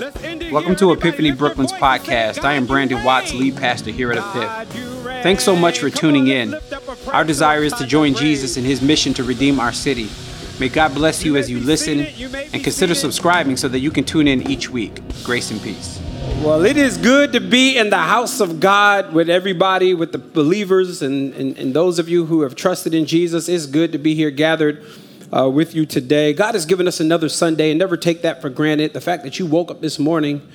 Welcome to Epiphany Brooklyn's podcast. I am Brandon Watts, lead pastor here at Epiph. Thanks so much for tuning in. Our desire is to join Jesus in his mission to redeem our city. May God bless you as you listen and consider subscribing so that you can tune in each week. Grace and peace. Well, it is good to be in the house of God with everybody, with the believers and, and, and those of you who have trusted in Jesus. It's good to be here gathered uh, with you today. God has given us another Sunday and never take that for granted. The fact that you woke up this morning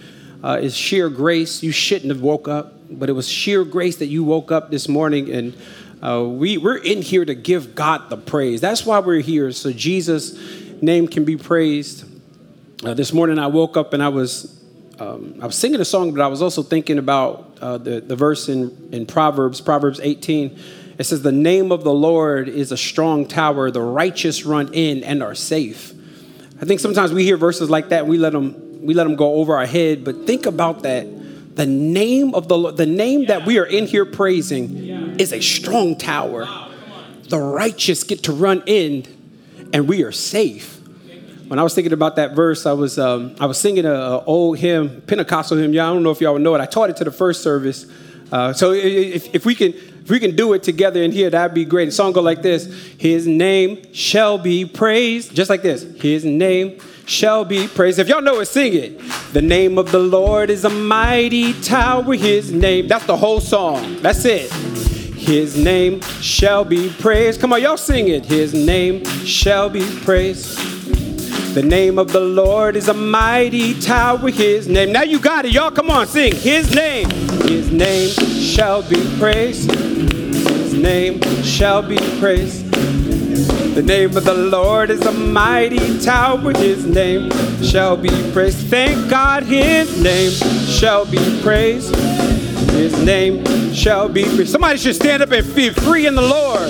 uh, is sheer grace. You shouldn't have woke up, but it was sheer grace that you woke up this morning. And uh, we, we're in here to give God the praise. That's why we're here, so Jesus' name can be praised. Uh, this morning I woke up and I was um, I was singing a song, but I was also thinking about uh, the, the verse in, in Proverbs, Proverbs 18 it says, The name of the Lord is a strong tower. The righteous run in and are safe. I think sometimes we hear verses like that we let them, we let them go over our head, but think about that. The name of the the name that we are in here praising is a strong tower. The righteous get to run in and we are safe. When I was thinking about that verse, I was um, I was singing an old hymn, Pentecostal hymn. Yeah, I don't know if y'all would know it. I taught it to the first service. Uh, so if, if we can if we can do it together in here, that'd be great. The song go like this: His name shall be praised, just like this. His name shall be praised. If y'all know it, sing it. The name of the Lord is a mighty tower. His name. That's the whole song. That's it. His name shall be praised. Come on, y'all sing it. His name shall be praised. The name of the Lord is a mighty tower. His name. Now you got it. Y'all come on, sing. His name. His name shall be praised His name shall be praised. The name of the Lord is a mighty tower, his name shall be praised. Thank God, his name shall be praised. His name shall be praised. Somebody should stand up and be free in the Lord.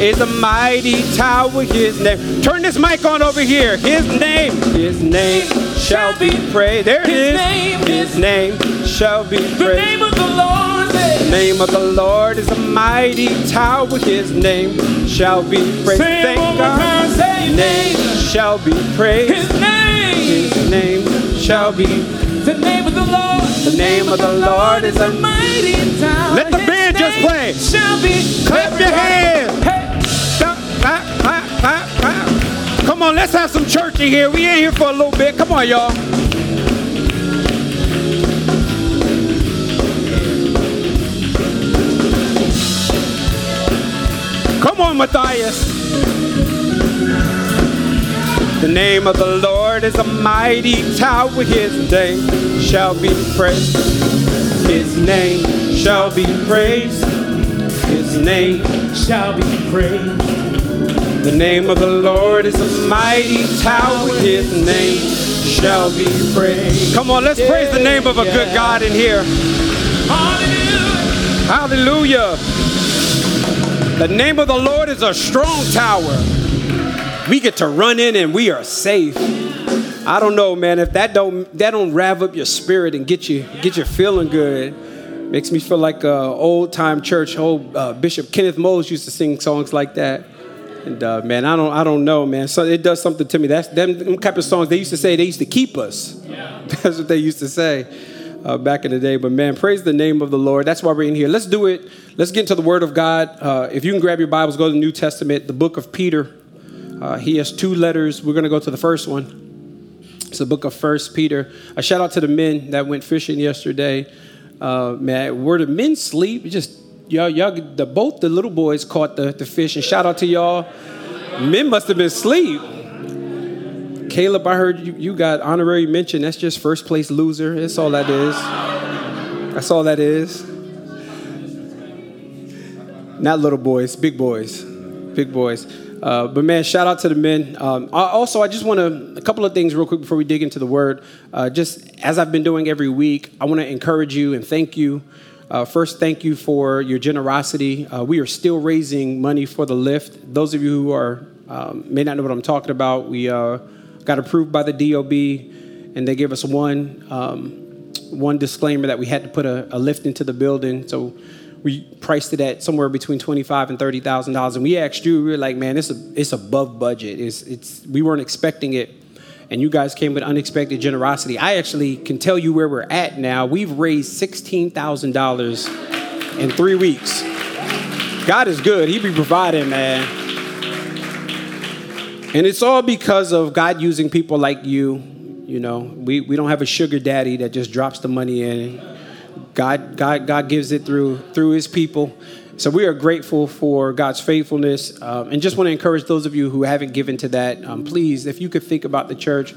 Is a mighty tower, his name. Turn this mic on over here. His name, his name shall be praised. There it is. His name shall be praised. The name of the Lord the name of the Lord is a mighty tower. His name shall be praised. Say Thank God. His name shall be praised. His name. His name shall be. The name of the Lord. The name of the Lord is a mighty tower. Let the band just play. Shall be. Clap your hands. Hey. Stop. Clap, clap, clap, clap. Come on, let's have some church in here. We ain't here for a little bit. Come on, y'all. Come on, Matthias. The name of the Lord is a mighty tower. His name shall be praised. His name shall be praised. His name shall be praised. The name of the Lord is a mighty tower. His name shall be praised. Come on, let's praise the name of a good God in here. Hallelujah. Hallelujah. The name of the Lord is a strong tower. We get to run in and we are safe. I don't know, man. If that don't that don't rev up your spirit and get you get you feeling good, makes me feel like uh, old time church. Old uh, Bishop Kenneth Mose used to sing songs like that. And uh, man, I don't I don't know, man. So it does something to me. That's them, them type of songs. They used to say they used to keep us. Yeah. That's what they used to say uh, back in the day. But man, praise the name of the Lord. That's why we're in here. Let's do it. Let's get into the Word of God. Uh, if you can grab your Bibles, go to the New Testament, the book of Peter. Uh, he has two letters. We're going to go to the first one. It's the book of First Peter. A shout out to the men that went fishing yesterday. Uh, man, where the men sleep, just y'all, y'all, the both the little boys caught the, the fish. And shout out to y'all. Men must have been asleep. Caleb, I heard you, you got honorary mention. That's just first place loser. That's all that is. That's all that is. Not little boys, big boys. Big boys. Uh, but man, shout out to the men. Um, also, I just want to, a couple of things real quick before we dig into the word. Uh, just as I've been doing every week, I want to encourage you and thank you. Uh, first, thank you for your generosity. Uh, we are still raising money for the lift. Those of you who are um, may not know what I'm talking about, we uh, got approved by the DOB, and they gave us one um, one disclaimer that we had to put a, a, lift into the building. So we priced it at somewhere between twenty five and thirty thousand dollars. And we asked you, we were like, man, it's a, it's above budget. It's it's we weren't expecting it. and you guys came with unexpected generosity. I actually can tell you where we're at now. We've raised $16,000 in three weeks. God is good. He be providing, man. And it's all because of God using people like you. You know, we, we don't have a sugar daddy that just drops the money in. God, God, God gives it through through His people. So we are grateful for God's faithfulness, um, and just want to encourage those of you who haven't given to that. Um, please, if you could think about the church.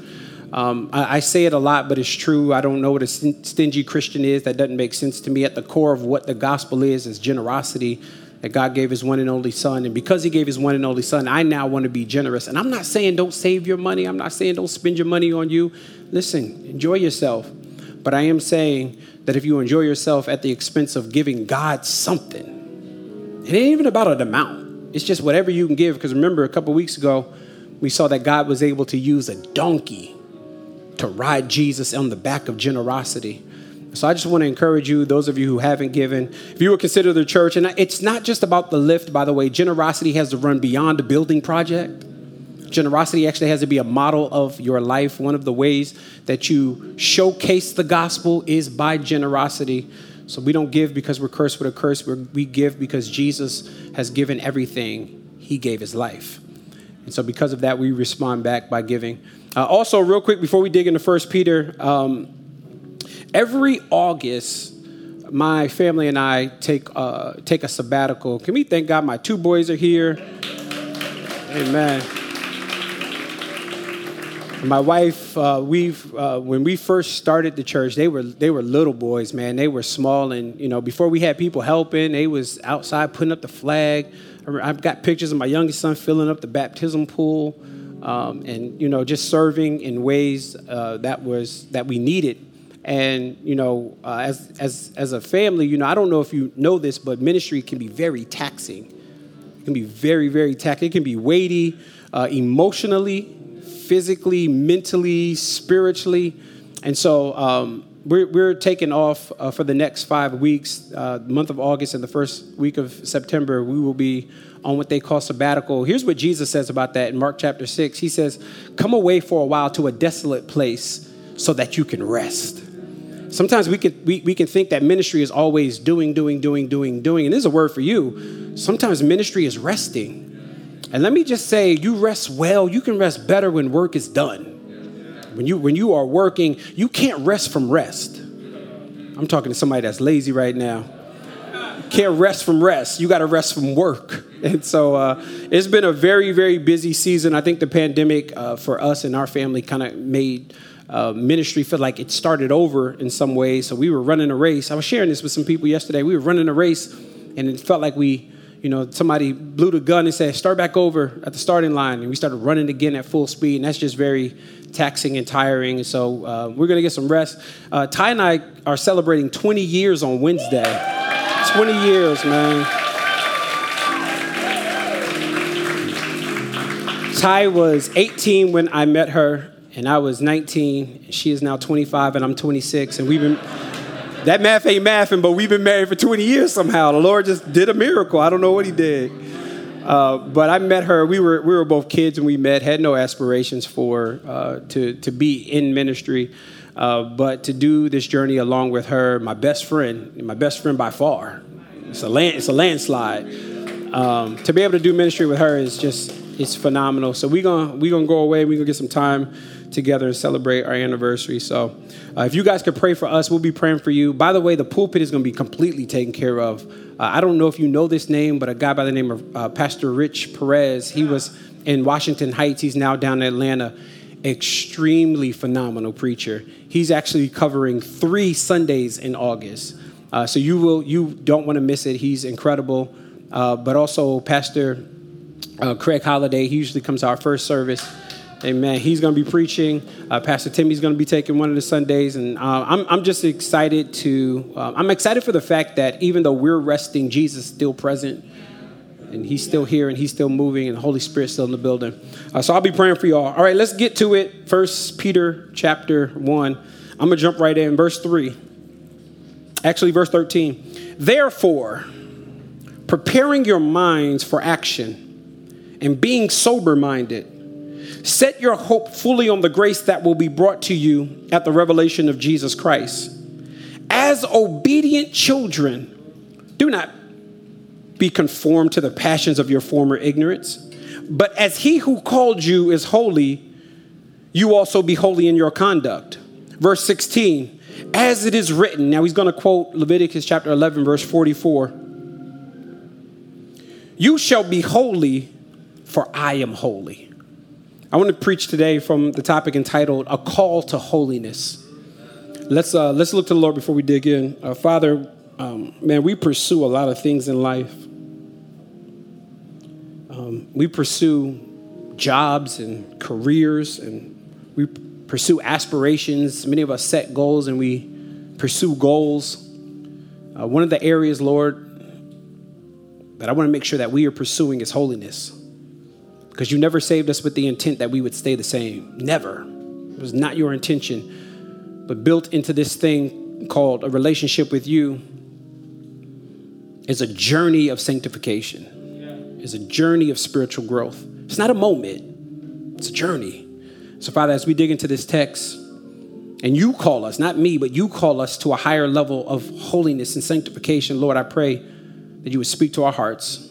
Um, I, I, say it a lot, but it's true. I don't know what a stingy Christian is. That doesn't make sense to me. At the core of what the gospel is is generosity. That God gave His one and only Son, and because He gave His one and only Son, I now want to be generous. And I'm not saying don't save your money. I'm not saying don't spend your money on you. Listen, enjoy yourself. But I am saying that if you enjoy yourself at the expense of giving God something, it ain't even about an amount. It's just whatever you can give. Because remember, a couple weeks ago, we saw that God was able to use a donkey to ride Jesus on the back of generosity. So I just want to encourage you, those of you who haven't given, if you would consider the church, and it's not just about the lift, by the way, generosity has to run beyond the building project. Generosity actually has to be a model of your life. One of the ways that you showcase the gospel is by generosity. So we don't give because we're cursed with a curse. We give because Jesus has given everything. He gave his life. And so because of that, we respond back by giving. Uh, also, real quick, before we dig into First Peter, um, every August, my family and I take, uh, take a sabbatical. Can we thank God my two boys are here? Amen. My wife, uh, we've uh, when we first started the church, they were they were little boys, man. They were small, and you know, before we had people helping, they was outside putting up the flag. I've got pictures of my youngest son filling up the baptism pool, um, and you know, just serving in ways uh, that was that we needed. And you know, uh, as as as a family, you know, I don't know if you know this, but ministry can be very taxing. It can be very very taxing. It can be weighty uh, emotionally physically, mentally, spiritually. And so um, we're, we're taking off uh, for the next five weeks, uh, month of August and the first week of September. We will be on what they call sabbatical. Here's what Jesus says about that in Mark chapter 6. He says, Come away for a while to a desolate place so that you can rest. Sometimes we can, we, we can think that ministry is always doing, doing, doing, doing, doing. And this is a word for you. Sometimes ministry is resting. And let me just say, you rest well, you can rest better when work is done. When you, when you are working, you can't rest from rest. I'm talking to somebody that's lazy right now. can't rest from rest. You got to rest from work. And so uh, it's been a very, very busy season. I think the pandemic uh, for us and our family kind of made uh, ministry feel like it started over in some ways. So we were running a race. I was sharing this with some people yesterday. We were running a race, and it felt like we you know, somebody blew the gun and said, start back over at the starting line. And we started running again at full speed. And that's just very taxing and tiring. So uh, we're to get some rest. Uh, Ty and I are celebrating 20 years on Wednesday. 20 years, man. Ty was 18 when I met her, and I was 19. She is now 25, and I'm 26. And we've been that math ain't mathing, but we've been married for 20 years somehow. The Lord just did a miracle. I don't know what He did. Uh, but I met her. We were we were both kids when we met. Had no aspirations for uh, to to be in ministry, uh, but to do this journey along with her, my best friend, my best friend by far. It's a land, it's a landslide. Um, to be able to do ministry with her is just it's phenomenal. So we're gonna we gonna go away. We're gonna get some time together and celebrate our anniversary. So uh, if you guys could pray for us, we'll be praying for you. By the way, the pulpit is going to be completely taken care of. Uh, I don't know if you know this name, but a guy by the name of uh, Pastor Rich Perez, he was in Washington Heights. He's now down in Atlanta. Extremely phenomenal preacher. He's actually covering three Sundays in August. Uh, so you will you don't want to miss it. He's incredible. Uh, but also Pastor uh, Craig Holiday. He usually comes to our first service. Amen. He's going to be preaching. Uh, Pastor Timmy's going to be taking one of the Sundays, and uh, I'm, I'm just excited to. Uh, I'm excited for the fact that even though we're resting, Jesus is still present, and He's still here, and He's still moving, and the Holy Spirit's still in the building. Uh, so I'll be praying for y'all. All right, let's get to it. First Peter chapter one. I'm gonna jump right in, verse three. Actually, verse thirteen. Therefore, preparing your minds for action, and being sober-minded Set your hope fully on the grace that will be brought to you at the revelation of Jesus Christ. As obedient children, do not be conformed to the passions of your former ignorance, but as he who called you is holy, you also be holy in your conduct. Verse 16, as it is written, now he's going to quote Leviticus chapter 11, verse 44. You shall be holy, for I am holy. I want to preach today from the topic entitled A Call to Holiness. Let's, uh, let's look to the Lord before we dig in. Uh, Father, um, man, we pursue a lot of things in life. Um, we pursue jobs and careers, and we pursue aspirations. Many of us set goals and we pursue goals. Uh, one of the areas, Lord, that I want to make sure that we are pursuing is holiness. Because you never saved us with the intent that we would stay the same. Never. It was not your intention. But built into this thing called a relationship with you is a journey of sanctification, is a journey of spiritual growth. It's not a moment, it's a journey. So, Father, as we dig into this text, and you call us, not me, but you call us to a higher level of holiness and sanctification, Lord, I pray that you would speak to our hearts.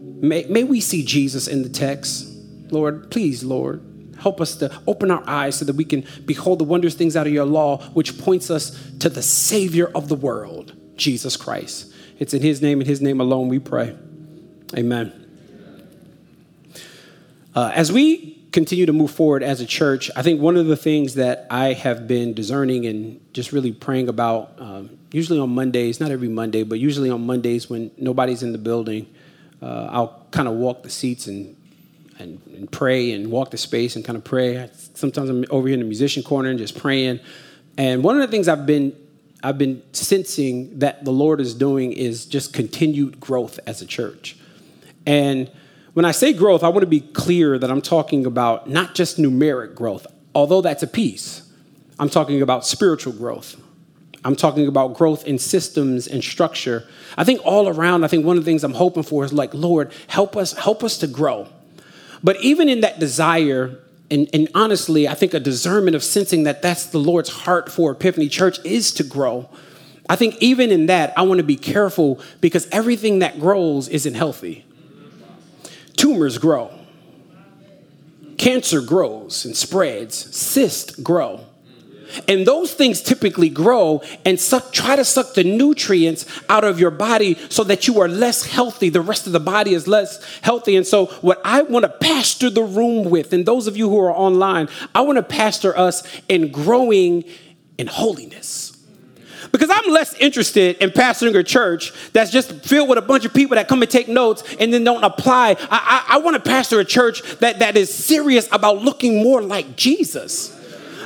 May, may we see Jesus in the text. Lord, please, Lord, help us to open our eyes so that we can behold the wondrous things out of your law, which points us to the Savior of the world, Jesus Christ. It's in his name and his name alone we pray. Amen. Uh, as we continue to move forward as a church, I think one of the things that I have been discerning and just really praying about, um, usually on Mondays, not every Monday, but usually on Mondays when nobody's in the building, uh, I'll kind of walk the seats and, and, and pray and walk the space and kind of pray. Sometimes I'm over here in the musician corner and just praying. And one of the things I've been I've been sensing that the Lord is doing is just continued growth as a church. And when I say growth, I want to be clear that I'm talking about not just numeric growth, although that's a piece. I'm talking about spiritual growth. I'm talking about growth in systems and structure. I think all around, I think one of the things I'm hoping for is like, Lord, help us, help us to grow. But even in that desire, and, and honestly, I think a discernment of sensing that that's the Lord's heart for Epiphany Church is to grow. I think even in that, I want to be careful because everything that grows isn't healthy. Tumors grow, cancer grows and spreads, cysts grow. And those things typically grow and suck, try to suck the nutrients out of your body so that you are less healthy. The rest of the body is less healthy. And so, what I want to pastor the room with, and those of you who are online, I want to pastor us in growing in holiness. Because I'm less interested in pastoring a church that's just filled with a bunch of people that come and take notes and then don't apply. I, I, I want to pastor a church that, that is serious about looking more like Jesus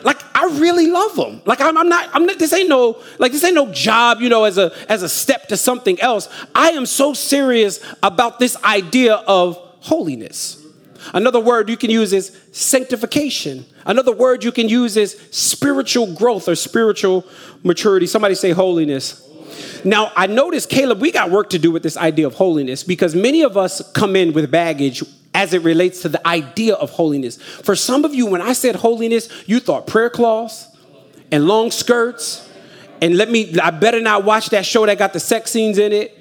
like I really love them. Like I'm, I'm, not, I'm not. This ain't no like this ain't no job, you know, as a as a step to something else. I am so serious about this idea of holiness. Another word you can use is sanctification. Another word you can use is spiritual growth or spiritual maturity. Somebody say holiness. Now, I noticed, Caleb, we got work to do with this idea of holiness because many of us come in with baggage as it relates to the idea of holiness. For some of you, when I said holiness, you thought prayer cloths and long skirts. And let me, I better not watch that show that got the sex scenes in it.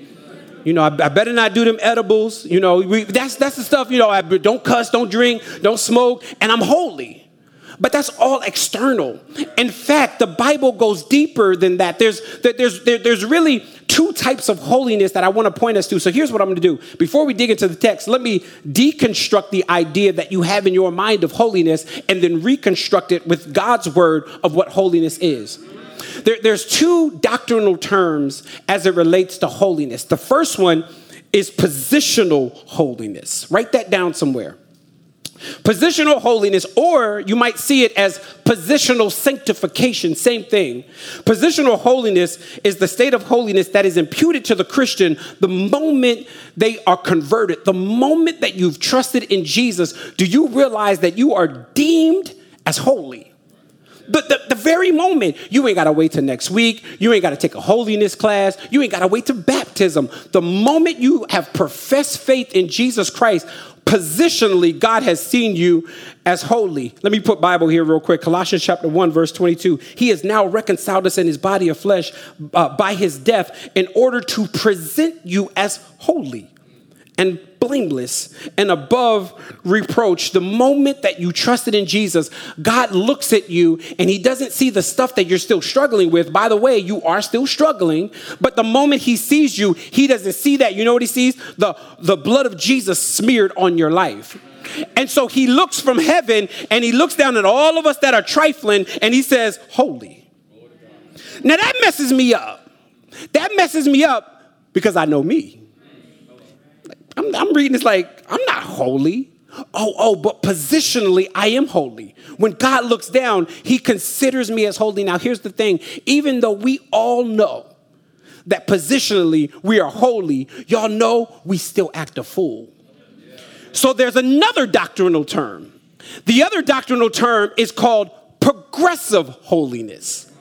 You know, I, I better not do them edibles. You know, we, that's, that's the stuff, you know, I don't cuss, don't drink, don't smoke, and I'm holy. But that's all external. In fact, the Bible goes deeper than that. There's, there's, there's really two types of holiness that I want to point us to. So here's what I'm going to do. Before we dig into the text, let me deconstruct the idea that you have in your mind of holiness and then reconstruct it with God's word of what holiness is. There, there's two doctrinal terms as it relates to holiness. The first one is positional holiness. Write that down somewhere. Positional holiness, or you might see it as positional sanctification, same thing. Positional holiness is the state of holiness that is imputed to the Christian the moment they are converted. The moment that you've trusted in Jesus, do you realize that you are deemed as holy? The, the, the very moment, you ain't gotta wait till next week. You ain't gotta take a holiness class. You ain't gotta wait to baptism. The moment you have professed faith in Jesus Christ, positionally, God has seen you as holy. Let me put Bible here real quick. Colossians chapter 1, verse 22. He has now reconciled us in his body of flesh uh, by his death in order to present you as holy and blameless and above reproach. The moment that you trusted in Jesus, God looks at you and he doesn't see the stuff that you're still struggling with. By the way, you are still struggling, but the moment he sees you, he doesn't see that. You know what he sees? The, the blood of Jesus smeared on your life. And so he looks from heaven and he looks down at all of us that are trifling and he says, Holy. Now that messes me up. That messes me up because I know me. I'm, I'm reading this like, I'm not holy. Oh, oh, but positionally, I am holy. When God looks down, he considers me as holy. Now, here's the thing even though we all know that positionally we are holy, y'all know we still act a fool. So there's another doctrinal term. The other doctrinal term is called progressive holiness.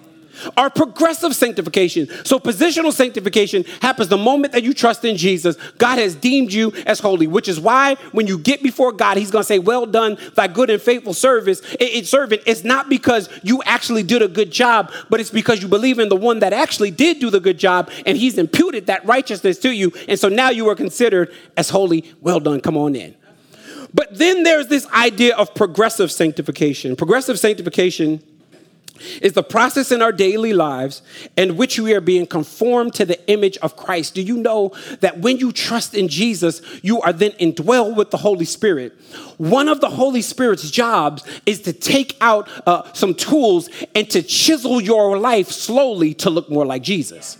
Our progressive sanctification. So, positional sanctification happens the moment that you trust in Jesus. God has deemed you as holy, which is why when you get before God, He's going to say, Well done, thy good and faithful service. It, it, servant. It's not because you actually did a good job, but it's because you believe in the one that actually did do the good job, and He's imputed that righteousness to you. And so now you are considered as holy. Well done, come on in. But then there's this idea of progressive sanctification. Progressive sanctification is the process in our daily lives in which we are being conformed to the image of Christ. Do you know that when you trust in Jesus, you are then indwelled with the Holy Spirit? One of the Holy Spirit's jobs is to take out uh, some tools and to chisel your life slowly to look more like Jesus.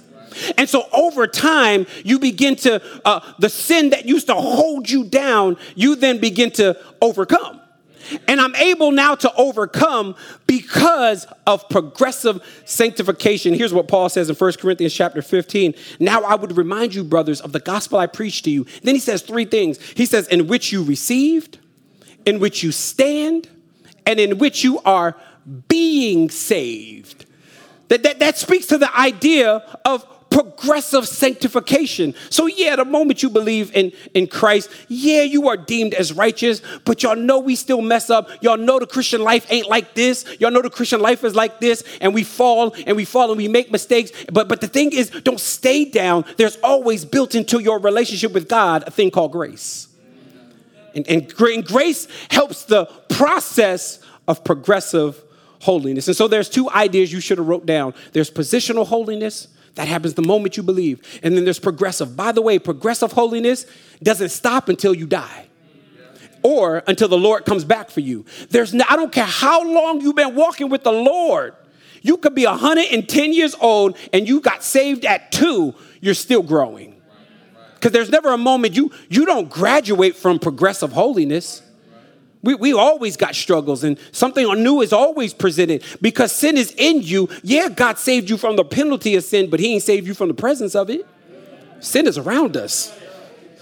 And so over time, you begin to, uh, the sin that used to hold you down, you then begin to overcome. And I'm able now to overcome because of progressive sanctification. Here's what Paul says in 1 Corinthians chapter 15. Now I would remind you, brothers, of the gospel I preached to you. Then he says three things. He says, in which you received, in which you stand, and in which you are being saved. That, that, that speaks to the idea of progressive sanctification. So, yeah, the moment you believe in, in Christ, yeah, you are deemed as righteous, but y'all know we still mess up. Y'all know the Christian life ain't like this. Y'all know the Christian life is like this, and we fall and we fall and we make mistakes. But but the thing is, don't stay down. There's always built into your relationship with God a thing called grace. And, and, and grace helps the process of progressive holiness. And so there's two ideas you should have wrote down. There's positional holiness that happens the moment you believe. And then there's progressive. By the way, progressive holiness doesn't stop until you die or until the Lord comes back for you. There's no, I don't care how long you've been walking with the Lord. You could be 110 years old and you got saved at 2, you're still growing. Cuz there's never a moment you you don't graduate from progressive holiness. We, we always got struggles, and something new is always presented because sin is in you. Yeah, God saved you from the penalty of sin, but He ain't saved you from the presence of it. Sin is around us,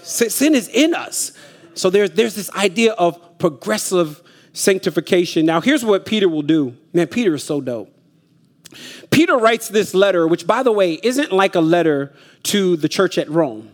sin is in us. So there's, there's this idea of progressive sanctification. Now, here's what Peter will do. Man, Peter is so dope. Peter writes this letter, which, by the way, isn't like a letter to the church at Rome,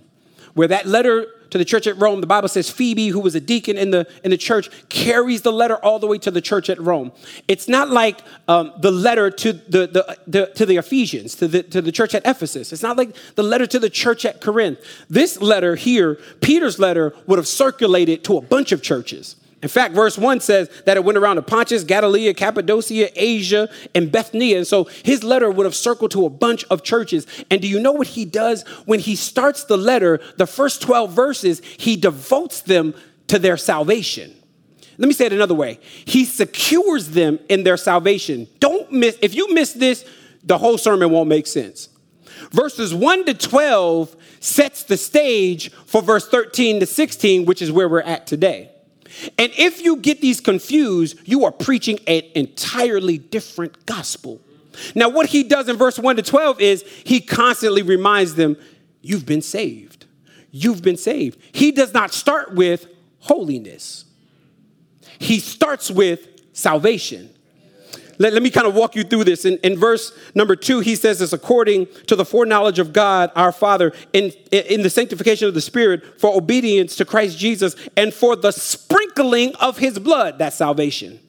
where that letter to the church at Rome, the Bible says Phoebe, who was a deacon in the, in the church, carries the letter all the way to the church at Rome. It's not like um, the letter to the, the, the, to the Ephesians, to the, to the church at Ephesus. It's not like the letter to the church at Corinth. This letter here, Peter's letter, would have circulated to a bunch of churches. In fact, verse 1 says that it went around to Pontus, Galilee, Cappadocia, Asia, and Bithynia. And so his letter would have circled to a bunch of churches. And do you know what he does? When he starts the letter, the first 12 verses, he devotes them to their salvation. Let me say it another way. He secures them in their salvation. Don't miss, if you miss this, the whole sermon won't make sense. Verses 1 to 12 sets the stage for verse 13 to 16, which is where we're at today. And if you get these confused, you are preaching an entirely different gospel. Now, what he does in verse 1 to 12 is he constantly reminds them, You've been saved. You've been saved. He does not start with holiness, he starts with salvation. Let, let me kind of walk you through this. In, in verse number two, he says this according to the foreknowledge of God our Father, in, in the sanctification of the Spirit, for obedience to Christ Jesus, and for the sprinkling of his blood, that's salvation.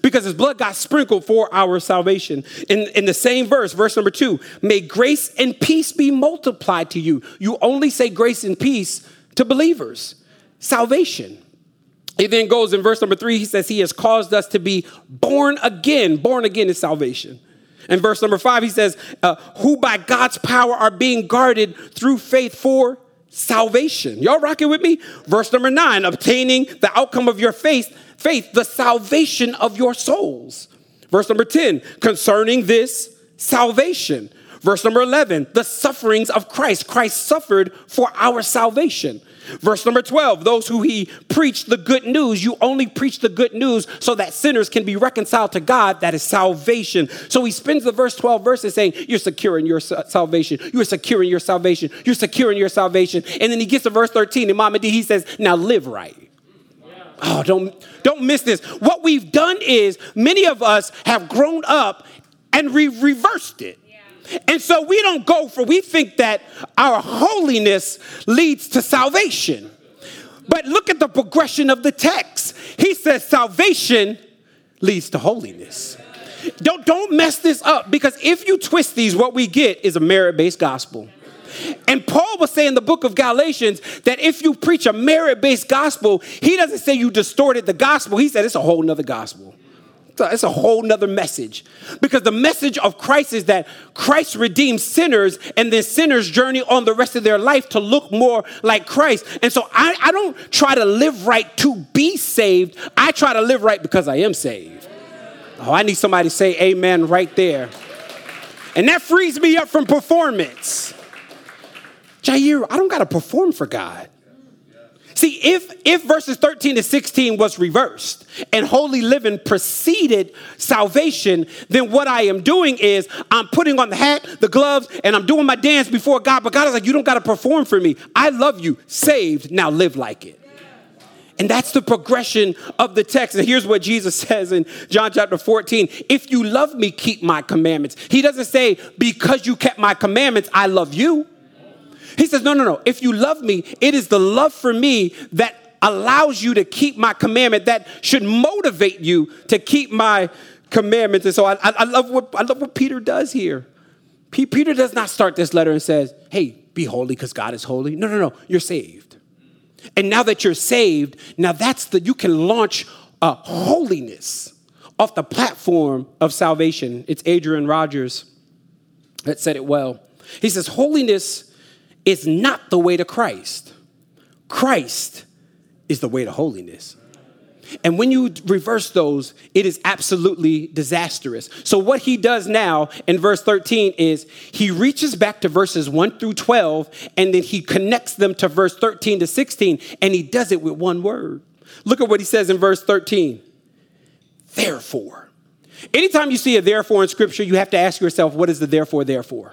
Because his blood got sprinkled for our salvation. In, in the same verse, verse number two, may grace and peace be multiplied to you. You only say grace and peace to believers. Salvation. He then goes in verse number three, he says, He has caused us to be born again. Born again is salvation. In verse number five, he says, uh, Who by God's power are being guarded through faith for salvation. Y'all rocking with me? Verse number nine, obtaining the outcome of your faith, faith, the salvation of your souls. Verse number 10, concerning this salvation. Verse number 11, the sufferings of Christ. Christ suffered for our salvation. Verse number 12, those who he preached the good news, you only preach the good news so that sinners can be reconciled to God. That is salvation. So he spends the verse 12 verses saying, You're securing your salvation. You're securing your salvation. You're securing your salvation. And then he gets to verse 13, and Mama D, he says, Now live right. Oh, don't, don't miss this. What we've done is many of us have grown up and we reversed it. And so we don't go for, we think that our holiness leads to salvation. But look at the progression of the text. He says salvation leads to holiness. Don't, don't mess this up because if you twist these, what we get is a merit based gospel. And Paul was saying in the book of Galatians that if you preach a merit based gospel, he doesn't say you distorted the gospel. He said it's a whole nother gospel. It's a whole nother message. Because the message of Christ is that Christ redeems sinners and then sinners journey on the rest of their life to look more like Christ. And so I, I don't try to live right to be saved. I try to live right because I am saved. Oh, I need somebody to say amen right there. And that frees me up from performance. Jair, I don't got to perform for God. See, if, if verses 13 to 16 was reversed and holy living preceded salvation, then what I am doing is I'm putting on the hat, the gloves, and I'm doing my dance before God. But God is like, you don't got to perform for me. I love you, saved, now live like it. And that's the progression of the text. And here's what Jesus says in John chapter 14 If you love me, keep my commandments. He doesn't say, Because you kept my commandments, I love you. He says, No, no, no. If you love me, it is the love for me that allows you to keep my commandment, that should motivate you to keep my commandments. And so I, I, love, what, I love what Peter does here. P- Peter does not start this letter and says, Hey, be holy because God is holy. No, no, no. You're saved. And now that you're saved, now that's the, you can launch a holiness off the platform of salvation. It's Adrian Rogers that said it well. He says, Holiness is not the way to Christ. Christ is the way to holiness. And when you reverse those, it is absolutely disastrous. So, what he does now in verse 13 is he reaches back to verses 1 through 12, and then he connects them to verse 13 to 16, and he does it with one word. Look at what he says in verse 13. Therefore. Anytime you see a therefore in scripture, you have to ask yourself, what is the therefore, therefore?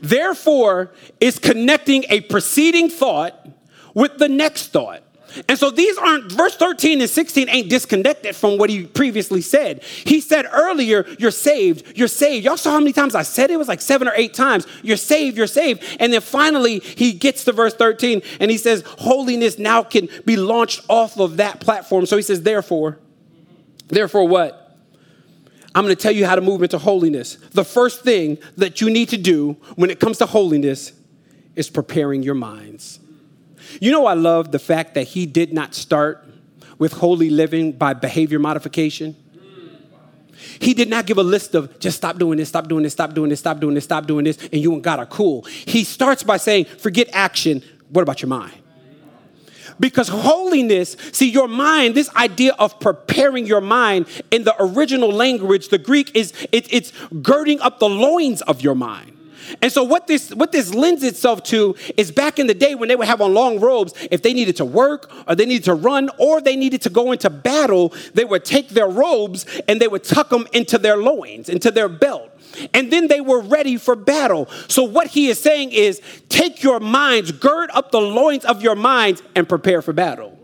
Therefore, is connecting a preceding thought with the next thought. And so these aren't, verse 13 and 16 ain't disconnected from what he previously said. He said earlier, You're saved, you're saved. Y'all saw how many times I said it? It was like seven or eight times. You're saved, you're saved. And then finally, he gets to verse 13 and he says, Holiness now can be launched off of that platform. So he says, Therefore, therefore what? I'm going to tell you how to move into holiness. The first thing that you need to do when it comes to holiness is preparing your minds. You know, I love the fact that he did not start with holy living by behavior modification. He did not give a list of just stop doing this, stop doing this, stop doing this, stop doing this, stop doing this, and you and God are cool. He starts by saying, forget action. What about your mind? Because holiness, see, your mind, this idea of preparing your mind in the original language, the Greek is it, it's girding up the loins of your mind. And so what this what this lends itself to is back in the day when they would have on long robes, if they needed to work or they needed to run or they needed to go into battle, they would take their robes and they would tuck them into their loins, into their belt and then they were ready for battle. So, what he is saying is take your minds, gird up the loins of your minds, and prepare for battle.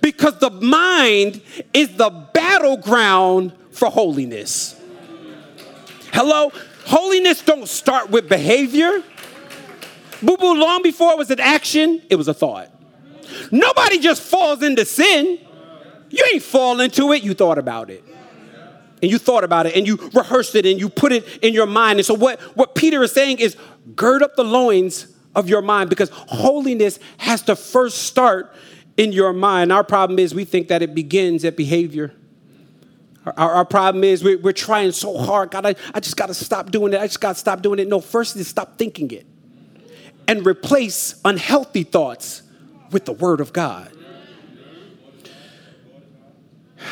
Because the mind is the battleground for holiness. Hello? Holiness don't start with behavior. Boo boo, long before it was an action, it was a thought. Nobody just falls into sin. You ain't fall into it, you thought about it. And you thought about it and you rehearsed it and you put it in your mind. And so, what, what Peter is saying is gird up the loins of your mind because holiness has to first start in your mind. Our problem is we think that it begins at behavior. Our, our problem is we're, we're trying so hard. God, I, I just got to stop doing it. I just got to stop doing it. No, first is stop thinking it and replace unhealthy thoughts with the Word of God.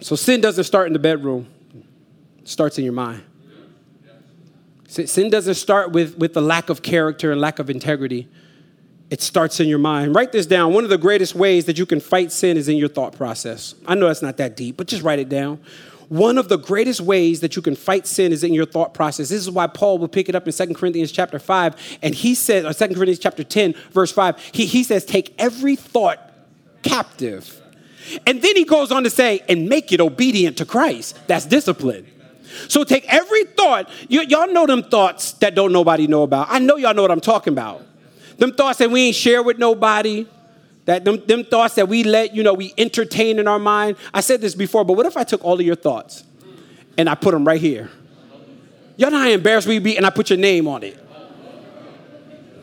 So sin doesn't start in the bedroom, starts in your mind. Sin doesn't start with, with the lack of character and lack of integrity. It starts in your mind. Write this down. One of the greatest ways that you can fight sin is in your thought process. I know that's not that deep, but just write it down. One of the greatest ways that you can fight sin is in your thought process. This is why Paul will pick it up in 2 Corinthians chapter 5, and he says, or 2 Corinthians chapter 10, verse 5, he, he says, take every thought captive. And then he goes on to say, and make it obedient to Christ. That's discipline. So take every thought, y'all know them thoughts that don't nobody know about. I know y'all know what I'm talking about. Them thoughts that we ain't share with nobody. That them, them thoughts that we let, you know, we entertain in our mind. I said this before, but what if I took all of your thoughts and I put them right here? Y'all know how embarrassed we be and I put your name on it.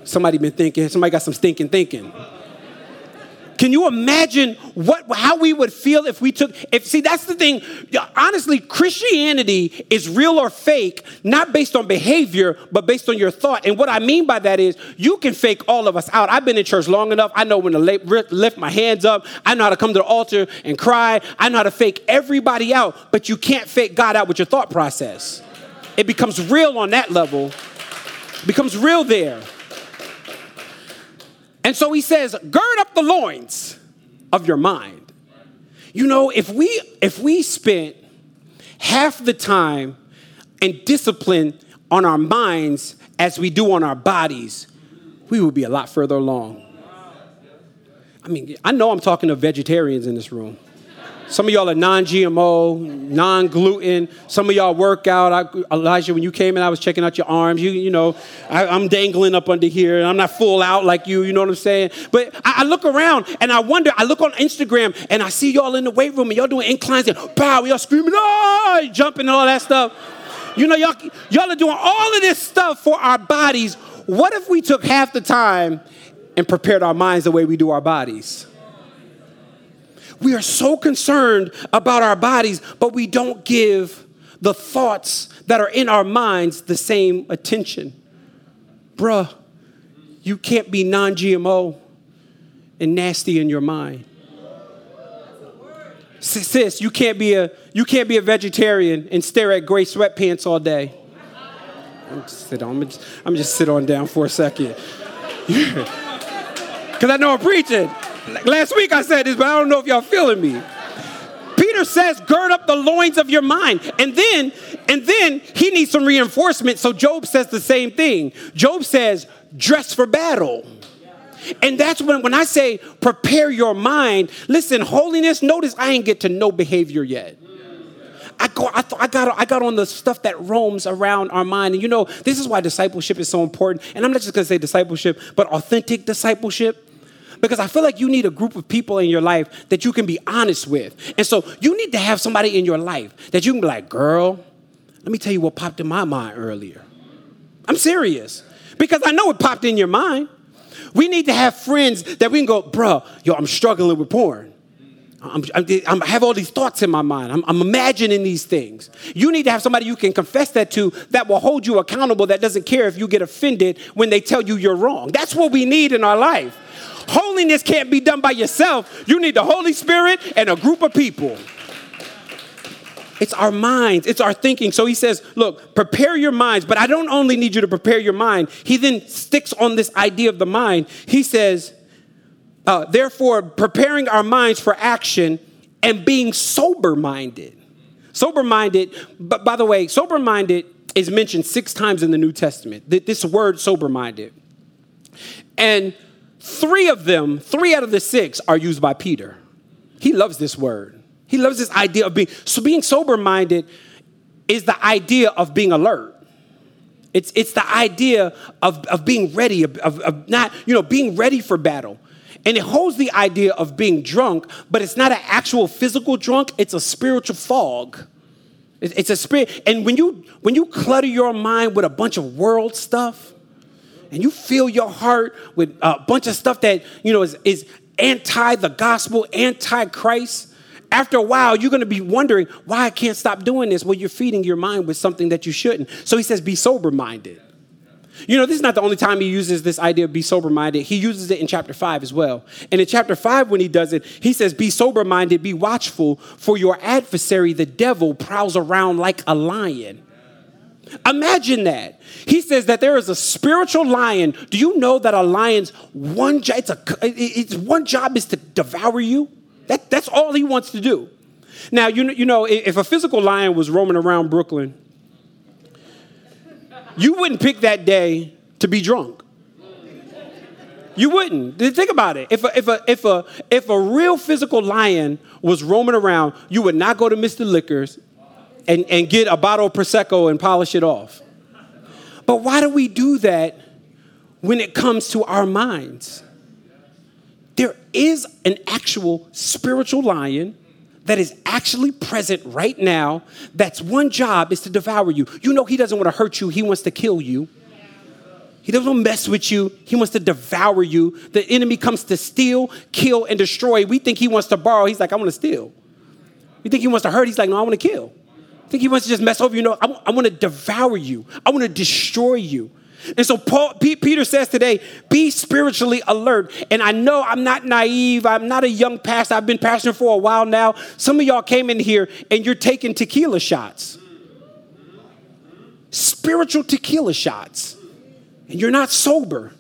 Somebody been thinking, somebody got some stinking thinking. Can you imagine what how we would feel if we took if see that's the thing. Honestly Christianity is real or fake not based on behavior but based on your thought. And what I mean by that is you can fake all of us out. I've been in church long enough. I know when to lift my hands up. I know how to come to the altar and cry. I know how to fake everybody out but you can't fake God out with your thought process. It becomes real on that level. It becomes real there and so he says, gird up the loins of your mind. You know, if we if we spent half the time and discipline on our minds as we do on our bodies, we would be a lot further along. I mean, I know I'm talking to vegetarians in this room. Some of y'all are non-GMO, non-gluten. Some of y'all work out. I, Elijah, when you came in, I was checking out your arms. You, you know, I, am dangling up under here. and I'm not full out like you. You know what I'm saying? But I, I, look around and I wonder. I look on Instagram and I see y'all in the weight room and y'all doing inclines and pow, y'all screaming, oh, jumping and all that stuff. You know, y'all, y'all are doing all of this stuff for our bodies. What if we took half the time and prepared our minds the way we do our bodies? We are so concerned about our bodies, but we don't give the thoughts that are in our minds the same attention. Bruh, you can't be non GMO and nasty in your mind. Sis, you can't be a you can't be a vegetarian and stare at gray sweatpants all day. I'm just sit on. I'm just, I'm just sit on down for a second. Because I know I'm preaching. Last week I said this, but I don't know if y'all feeling me. Peter says, gird up the loins of your mind. And then, and then he needs some reinforcement. So Job says the same thing. Job says, dress for battle. And that's when, when I say prepare your mind, listen, holiness, notice I ain't get to no behavior yet. I, go, I, th- I, got, I got on the stuff that roams around our mind. And you know, this is why discipleship is so important. And I'm not just gonna say discipleship, but authentic discipleship because I feel like you need a group of people in your life that you can be honest with. And so you need to have somebody in your life that you can be like, girl, let me tell you what popped in my mind earlier. I'm serious because I know it popped in your mind. We need to have friends that we can go, bro, yo, I'm struggling with porn. I'm, I'm, I'm, i have all these thoughts in my mind. I'm, I'm, imagining these things. You need to have somebody you can confess that to that will hold you accountable, that doesn't care if you get offended when they tell you you're wrong. That's what we need in our life. Holiness can't be done by yourself. You need the Holy Spirit and a group of people. It's our minds, it's our thinking. So he says, Look, prepare your minds, but I don't only need you to prepare your mind. He then sticks on this idea of the mind. He says, uh, Therefore, preparing our minds for action and being sober minded. Sober minded, but by the way, sober minded is mentioned six times in the New Testament. This word sober minded. And Three of them, three out of the six, are used by Peter. He loves this word. He loves this idea of being so being sober minded is the idea of being alert. It's, it's the idea of, of being ready, of, of, not, you know, being ready for battle. And it holds the idea of being drunk, but it's not an actual physical drunk, it's a spiritual fog. It's a spirit. And when you when you clutter your mind with a bunch of world stuff, and you fill your heart with a bunch of stuff that you know is, is anti the gospel, anti Christ. After a while, you're going to be wondering why I can't stop doing this. Well, you're feeding your mind with something that you shouldn't. So he says, be sober minded. You know, this is not the only time he uses this idea of be sober minded. He uses it in chapter five as well. And in chapter five, when he does it, he says, Be sober minded, be watchful, for your adversary, the devil, prowls around like a lion. Imagine that. He says that there is a spiritual lion. Do you know that a lion's one job, it's, a, it's one job is to devour you? That, that's all he wants to do. Now, you know, you know, if a physical lion was roaming around Brooklyn, you wouldn't pick that day to be drunk. You wouldn't. Think about it. If a, if a, if a, if a real physical lion was roaming around, you would not go to Mr. Liquors and, and get a bottle of Prosecco and polish it off. But why do we do that when it comes to our minds? There is an actual spiritual lion that is actually present right now that's one job is to devour you. You know he doesn't want to hurt you, he wants to kill you. He doesn't want to mess with you. He wants to devour you. The enemy comes to steal, kill, and destroy. We think he wants to borrow. He's like, I want to steal. We think he wants to hurt. He's like, no, I want to kill. Think he wants to just mess over you. No, I, w- I want to devour you. I want to destroy you. And so Paul, P- Peter says today, be spiritually alert. And I know I'm not naive. I'm not a young pastor. I've been pastoring for a while now. Some of y'all came in here and you're taking tequila shots. Spiritual tequila shots. And you're not sober.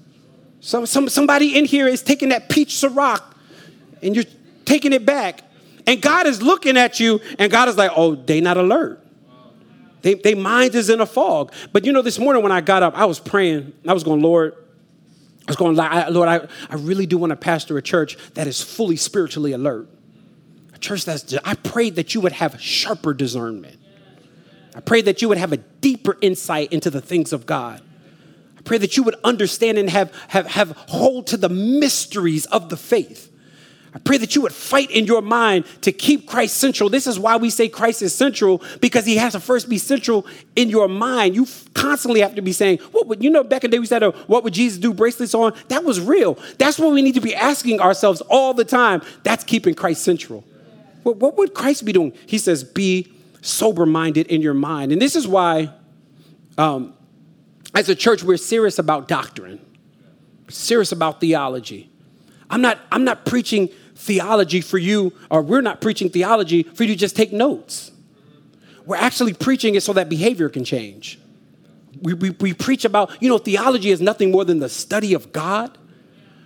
Some, some, somebody in here is taking that peach Ciroc and you're taking it back. And God is looking at you, and God is like, oh, they not alert. They, they mind is in a fog. But you know, this morning when I got up, I was praying. I was going, Lord, I was going, Lord, I, I really do want to pastor a church that is fully spiritually alert. A church that's, I prayed that you would have sharper discernment. I pray that you would have a deeper insight into the things of God. I pray that you would understand and have, have, have hold to the mysteries of the faith. I pray that you would fight in your mind to keep Christ central. This is why we say Christ is central because he has to first be central in your mind. You constantly have to be saying, "What would you know?" Back in the day, we said, oh, "What would Jesus do?" Bracelets on. That was real. That's what we need to be asking ourselves all the time. That's keeping Christ central. What, what would Christ be doing? He says, "Be sober-minded in your mind," and this is why, um, as a church, we're serious about doctrine, serious about theology. I'm not. I'm not preaching theology for you, or we're not preaching theology for you to just take notes. We're actually preaching it so that behavior can change. We, we, we preach about, you know, theology is nothing more than the study of God.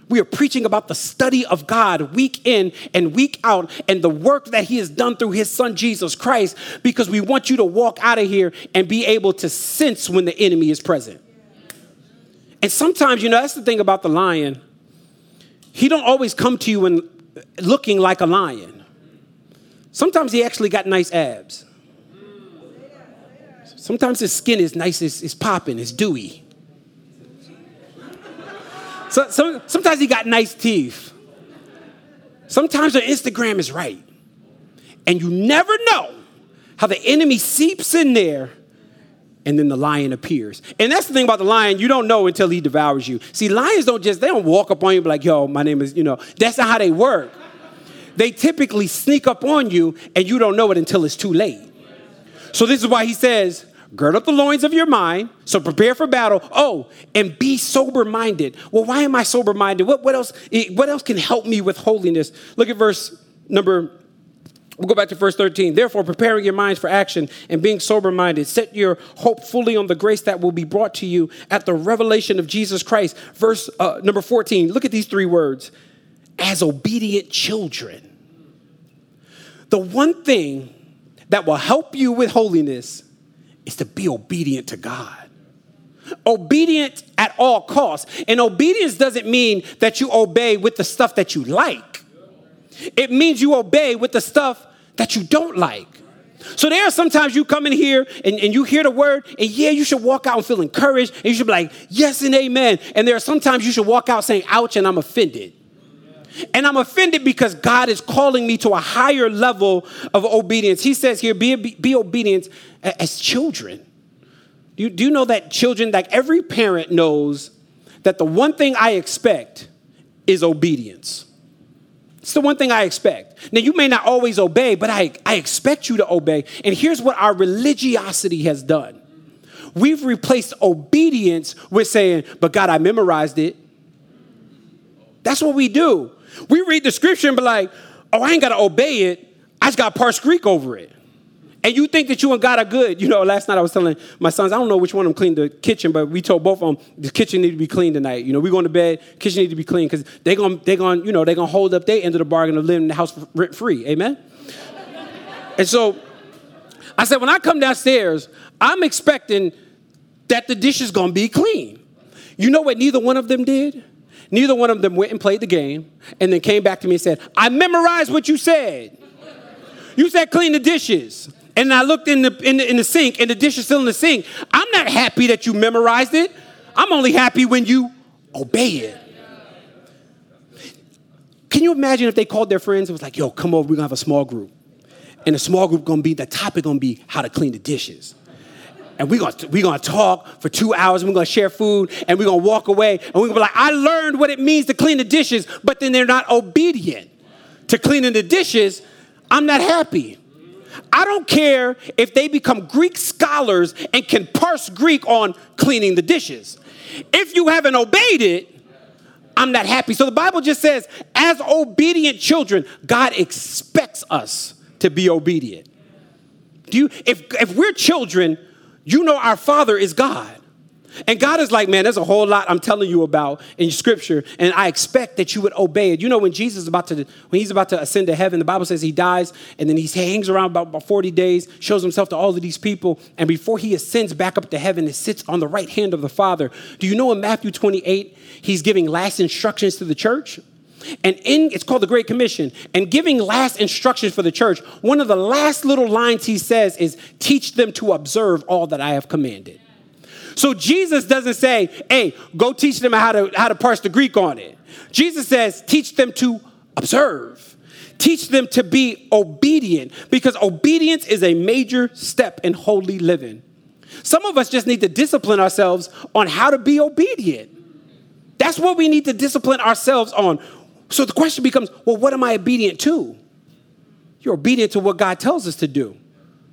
We are preaching about the study of God week in and week out and the work that He has done through His Son Jesus Christ because we want you to walk out of here and be able to sense when the enemy is present. And sometimes, you know, that's the thing about the lion. He don't always come to you and looking like a lion. Sometimes he actually got nice abs. Sometimes his skin is nice, it's, it's popping, it's dewy. So, so, sometimes he got nice teeth. Sometimes the Instagram is right. And you never know how the enemy seeps in there and then the lion appears. And that's the thing about the lion, you don't know until he devours you. See, lions don't just, they don't walk up on you like, yo, my name is, you know, that's not how they work. They typically sneak up on you and you don't know it until it's too late. So this is why he says, gird up the loins of your mind, so prepare for battle. Oh, and be sober-minded. Well, why am I sober-minded? What, what else, eh, what else can help me with holiness? Look at verse number We'll go back to verse 13. Therefore, preparing your minds for action and being sober minded, set your hope fully on the grace that will be brought to you at the revelation of Jesus Christ. Verse uh, number 14. Look at these three words as obedient children. The one thing that will help you with holiness is to be obedient to God. Obedient at all costs. And obedience doesn't mean that you obey with the stuff that you like. It means you obey with the stuff that you don't like. So there are sometimes you come in here and, and you hear the word, and yeah, you should walk out and feel encouraged, and you should be like, yes and amen. And there are sometimes you should walk out saying, ouch, and I'm offended. And I'm offended because God is calling me to a higher level of obedience. He says here, be, be obedient as children. Do you, do you know that children, like every parent knows that the one thing I expect is obedience. It's the one thing I expect. Now, you may not always obey, but I, I expect you to obey. And here's what our religiosity has done we've replaced obedience with saying, But God, I memorized it. That's what we do. We read the scripture and be like, Oh, I ain't got to obey it. I just got to parse Greek over it. And you think that you and God are good. You know, last night I was telling my sons, I don't know which one of them cleaned the kitchen, but we told both of them the kitchen need to be clean tonight. You know, we going to bed, kitchen need to be clean because they're going they gonna, you know, they're going to hold up their end of the bargain of living in the house rent free. Amen? and so I said, when I come downstairs, I'm expecting that the dish is going to be clean. You know what neither one of them did? Neither one of them went and played the game and then came back to me and said, I memorized what you said. You said clean the dishes and I looked in the, in the, in the sink and the dish is still in the sink, I'm not happy that you memorized it. I'm only happy when you obey it. Can you imagine if they called their friends and was like, yo, come over, we're gonna have a small group. And the small group gonna be, the topic gonna be how to clean the dishes. And we're gonna, we gonna talk for two hours, and we're gonna share food, and we're gonna walk away, and we're gonna be like, I learned what it means to clean the dishes, but then they're not obedient to cleaning the dishes. I'm not happy. I don't care if they become Greek scholars and can parse Greek on cleaning the dishes. If you haven't obeyed it, I'm not happy. So the Bible just says, as obedient children, God expects us to be obedient. Do you if if we're children, you know our father is God. And God is like, man, there's a whole lot I'm telling you about in scripture, and I expect that you would obey it. You know, when Jesus is about to, when he's about to ascend to heaven, the Bible says he dies, and then he hangs around about, about 40 days, shows himself to all of these people, and before he ascends back up to heaven, and sits on the right hand of the Father. Do you know in Matthew 28, he's giving last instructions to the church? And in it's called the Great Commission. And giving last instructions for the church, one of the last little lines he says is, teach them to observe all that I have commanded. So Jesus doesn't say, hey, go teach them how to, how to parse the Greek on it. Jesus says, teach them to observe. Teach them to be obedient because obedience is a major step in holy living. Some of us just need to discipline ourselves on how to be obedient. That's what we need to discipline ourselves on. So the question becomes well, what am I obedient to? You're obedient to what God tells us to do.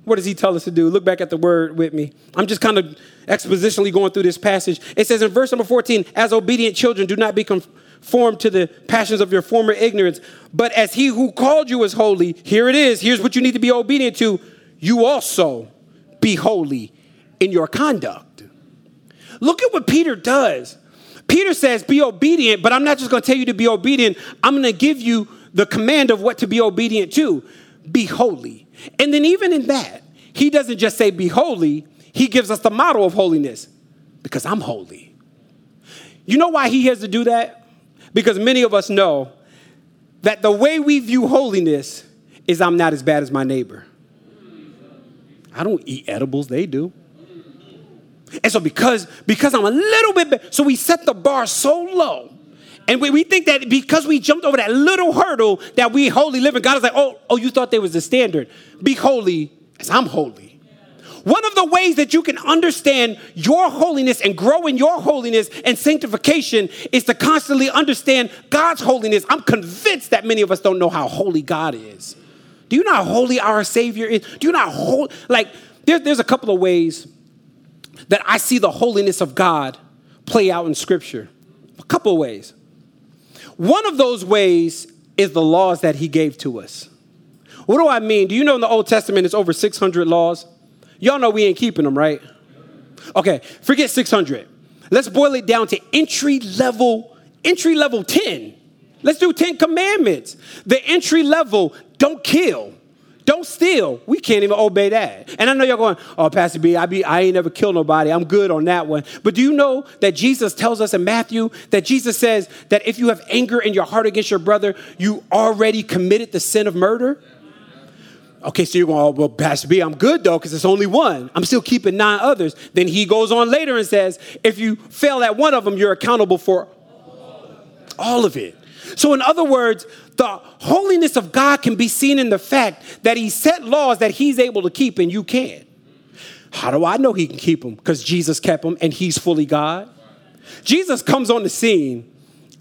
What does he tell us to do? Look back at the word with me. I'm just kind of expositionally going through this passage. It says in verse number 14, as obedient children, do not be conformed to the passions of your former ignorance, but as he who called you is holy, here it is. Here's what you need to be obedient to. You also be holy in your conduct. Look at what Peter does. Peter says, Be obedient, but I'm not just going to tell you to be obedient. I'm going to give you the command of what to be obedient to. Be holy. And then, even in that, he doesn't just say, Be holy, he gives us the model of holiness because I'm holy. You know why he has to do that? Because many of us know that the way we view holiness is I'm not as bad as my neighbor. I don't eat edibles, they do. And so because because I'm a little bit better, so we set the bar so low and we, we think that because we jumped over that little hurdle that we holy living, God is like, oh, oh, you thought there was a standard. Be holy as I'm holy. One of the ways that you can understand your holiness and grow in your holiness and sanctification is to constantly understand God's holiness. I'm convinced that many of us don't know how holy God is. Do you know how holy our Savior is? Do you how holy? Like, there, there's a couple of ways that I see the holiness of God play out in Scripture. A couple of ways. One of those ways is the laws that he gave to us. What do I mean? Do you know in the Old Testament it's over 600 laws? Y'all know we ain't keeping them, right? Okay, forget 600. Let's boil it down to entry level, entry level 10. Let's do 10 commandments. The entry level, don't kill. Don't steal. We can't even obey that. And I know you're going, oh, Pastor B, I, be, I ain't never killed nobody. I'm good on that one. But do you know that Jesus tells us in Matthew that Jesus says that if you have anger in your heart against your brother, you already committed the sin of murder? Okay, so you're going, oh, well, Pastor B, I'm good though, because it's only one. I'm still keeping nine others. Then he goes on later and says, if you fail at one of them, you're accountable for all of it. So, in other words, the holiness of God can be seen in the fact that he set laws that he's able to keep and you can't. How do I know he can keep them? Because Jesus kept them and he's fully God. Jesus comes on the scene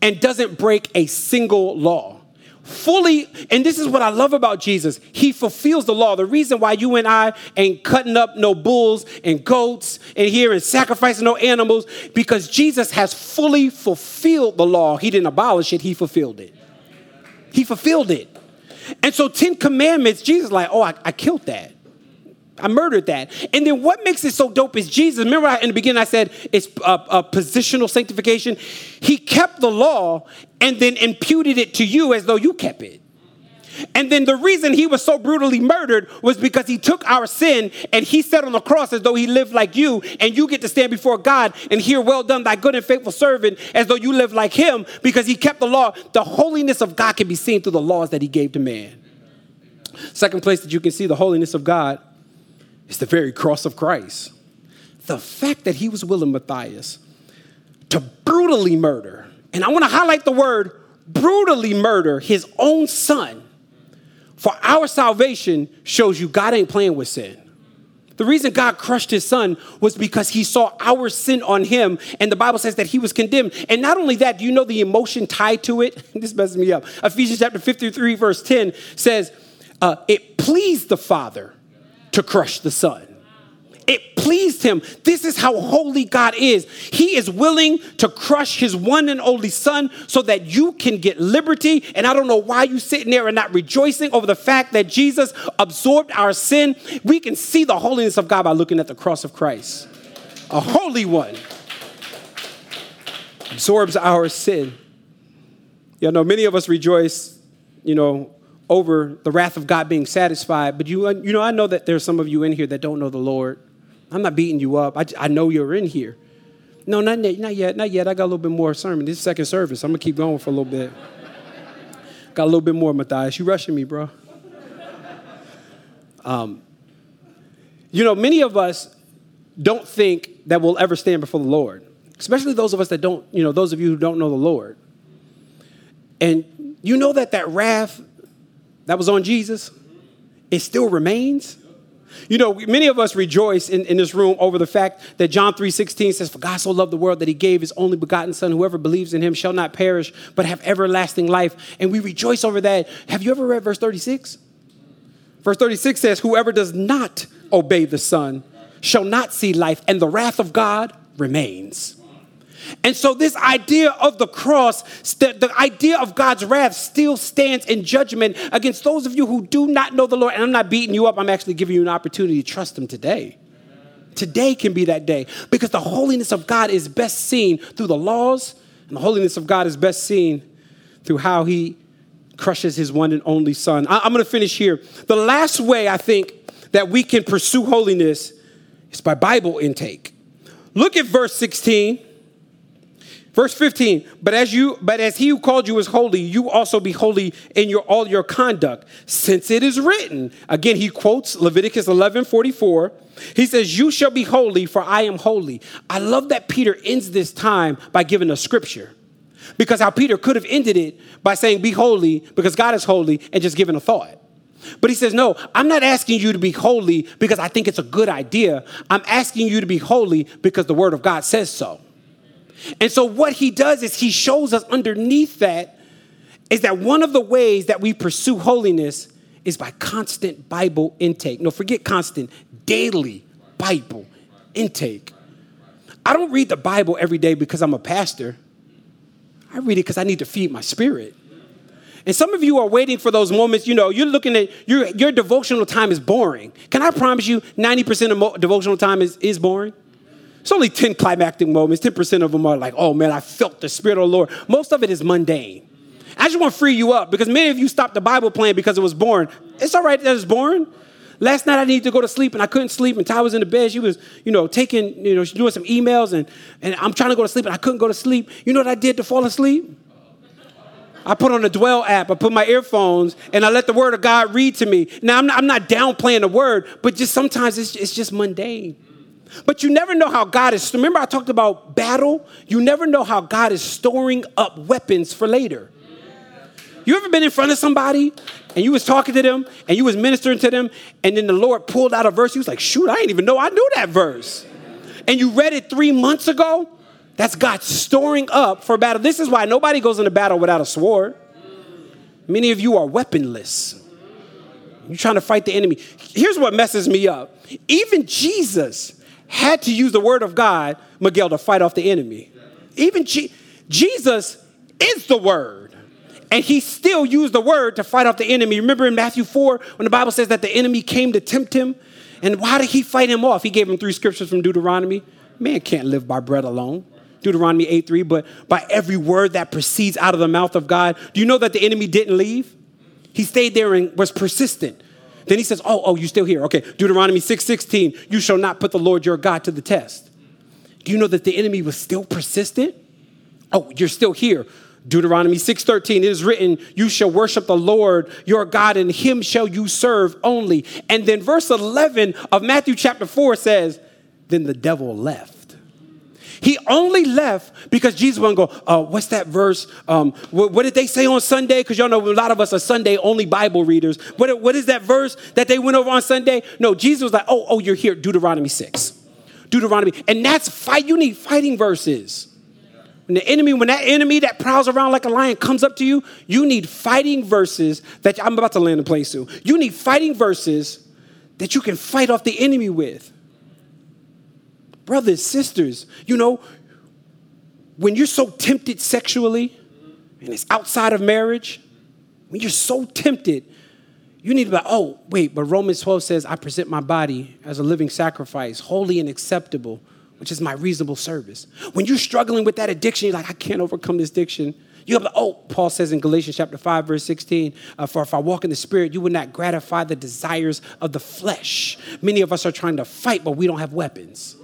and doesn't break a single law. Fully, and this is what I love about Jesus. He fulfills the law. The reason why you and I ain't cutting up no bulls and goats and here and sacrificing no animals, because Jesus has fully fulfilled the law. He didn't abolish it, he fulfilled it. He fulfilled it. And so, 10 commandments, Jesus, like, oh, I, I killed that. I murdered that. And then what makes it so dope is Jesus. Remember in the beginning I said it's a, a, positional sanctification. He kept the law and then imputed it to you as though you kept it. And then the reason he was so brutally murdered was because he took our sin and he sat on the cross as though he lived like you, and you get to stand before God and hear, Well done, thy good and faithful servant, as though you live like him because he kept the law. The holiness of God can be seen through the laws that he gave to man. Second place that you can see the holiness of God is the very cross of Christ. The fact that he was willing, Matthias, to brutally murder, and I want to highlight the word brutally murder his own son for our salvation shows you God ain't playing with sin. The reason God crushed his son was because he saw our sin on him, and the Bible says that he was condemned. And not only that, do you know the emotion tied to it? this messes me up. Ephesians chapter 53, verse 10 says, uh, It pleased the Father to crush the Son. It pleased him. This is how holy God is. He is willing to crush his one and only son so that you can get liberty. And I don't know why you sitting there and not rejoicing over the fact that Jesus absorbed our sin. We can see the holiness of God by looking at the cross of Christ. A holy one absorbs our sin. You know, many of us rejoice, you know, over the wrath of God being satisfied. But you, you know, I know that there's some of you in here that don't know the Lord. I'm not beating you up. I, I know you're in here. No, not yet, not yet, not yet. I got a little bit more sermon. This is second service. I'm gonna keep going for a little bit. got a little bit more, Matthias. You rushing me, bro. Um, you know, many of us don't think that we'll ever stand before the Lord, especially those of us that don't, you know, those of you who don't know the Lord. And you know that that wrath that was on Jesus, it still remains. You know, many of us rejoice in, in this room over the fact that John 3.16 says, For God so loved the world that he gave his only begotten son. Whoever believes in him shall not perish, but have everlasting life. And we rejoice over that. Have you ever read verse 36? Verse 36 says, Whoever does not obey the son shall not see life, and the wrath of God remains. And so, this idea of the cross, the idea of God's wrath, still stands in judgment against those of you who do not know the Lord. And I'm not beating you up, I'm actually giving you an opportunity to trust Him today. Today can be that day because the holiness of God is best seen through the laws, and the holiness of God is best seen through how He crushes His one and only Son. I'm going to finish here. The last way I think that we can pursue holiness is by Bible intake. Look at verse 16. Verse 15, but as you but as he who called you is holy, you also be holy in your all your conduct, since it is written. Again, he quotes Leviticus 11, 44. He says, You shall be holy, for I am holy. I love that Peter ends this time by giving a scripture. Because how Peter could have ended it by saying, Be holy, because God is holy, and just giving a thought. But he says, No, I'm not asking you to be holy because I think it's a good idea. I'm asking you to be holy because the word of God says so. And so what he does is he shows us underneath that is that one of the ways that we pursue holiness is by constant Bible intake. No, forget constant, daily Bible intake. I don't read the Bible every day because I'm a pastor. I read it because I need to feed my spirit. And some of you are waiting for those moments, you know, you're looking at your, your devotional time is boring. Can I promise you 90% of mo- devotional time is, is boring? It's only 10 climactic moments. 10% of them are like, oh man, I felt the Spirit of the Lord. Most of it is mundane. I just want to free you up because many of you stopped the Bible playing because it was boring. It's all right that it's boring. Last night I needed to go to sleep and I couldn't sleep and Ty was in the bed. She was, you know, taking, you know, doing some emails and, and I'm trying to go to sleep and I couldn't go to sleep. You know what I did to fall asleep? I put on the Dwell app, I put my earphones, and I let the word of God read to me. Now, I'm not, I'm not downplaying the word, but just sometimes it's, it's just mundane. But you never know how God is. Remember, I talked about battle? You never know how God is storing up weapons for later. You ever been in front of somebody and you was talking to them and you was ministering to them, and then the Lord pulled out a verse? You was like, shoot, I didn't even know I knew that verse. And you read it three months ago? That's God storing up for battle. This is why nobody goes into battle without a sword. Many of you are weaponless. You're trying to fight the enemy. Here's what messes me up. Even Jesus had to use the word of God, Miguel, to fight off the enemy. Even Jesus is the word. And he still used the word to fight off the enemy. Remember in Matthew 4 when the Bible says that the enemy came to tempt him? And why did he fight him off? He gave him three scriptures from Deuteronomy. Man can't live by bread alone. Deuteronomy 8 3, but by every word that proceeds out of the mouth of God. Do you know that the enemy didn't leave? He stayed there and was persistent. Then he says, Oh, oh, you still here. Okay, Deuteronomy 6 16, you shall not put the Lord your God to the test. Do you know that the enemy was still persistent? Oh, you're still here. Deuteronomy 6:13 it is written you shall worship the Lord your God and him shall you serve only. And then verse 11 of Matthew chapter 4 says then the devil left. He only left because Jesus wouldn't go, uh, what's that verse? Um, what, what, did they say on Sunday? Because y'all know a lot of us are Sunday only Bible readers. What, what is that verse that they went over on Sunday? No, Jesus was like, oh, oh, you're here, Deuteronomy 6. Deuteronomy. And that's fight. You need fighting verses. When the enemy, when that enemy that prowls around like a lion comes up to you, you need fighting verses that I'm about to land a place soon. You need fighting verses that you can fight off the enemy with brothers, sisters, you know, when you're so tempted sexually and it's outside of marriage, when you're so tempted, you need to be like, oh, wait, but Romans 12 says, I present my body as a living sacrifice, holy and acceptable, which is my reasonable service. When you're struggling with that addiction, you're like, I can't overcome this addiction. You have, oh, Paul says in Galatians chapter 5, verse 16, uh, for if I walk in the spirit, you would not gratify the desires of the flesh. Many of us are trying to fight, but we don't have weapons.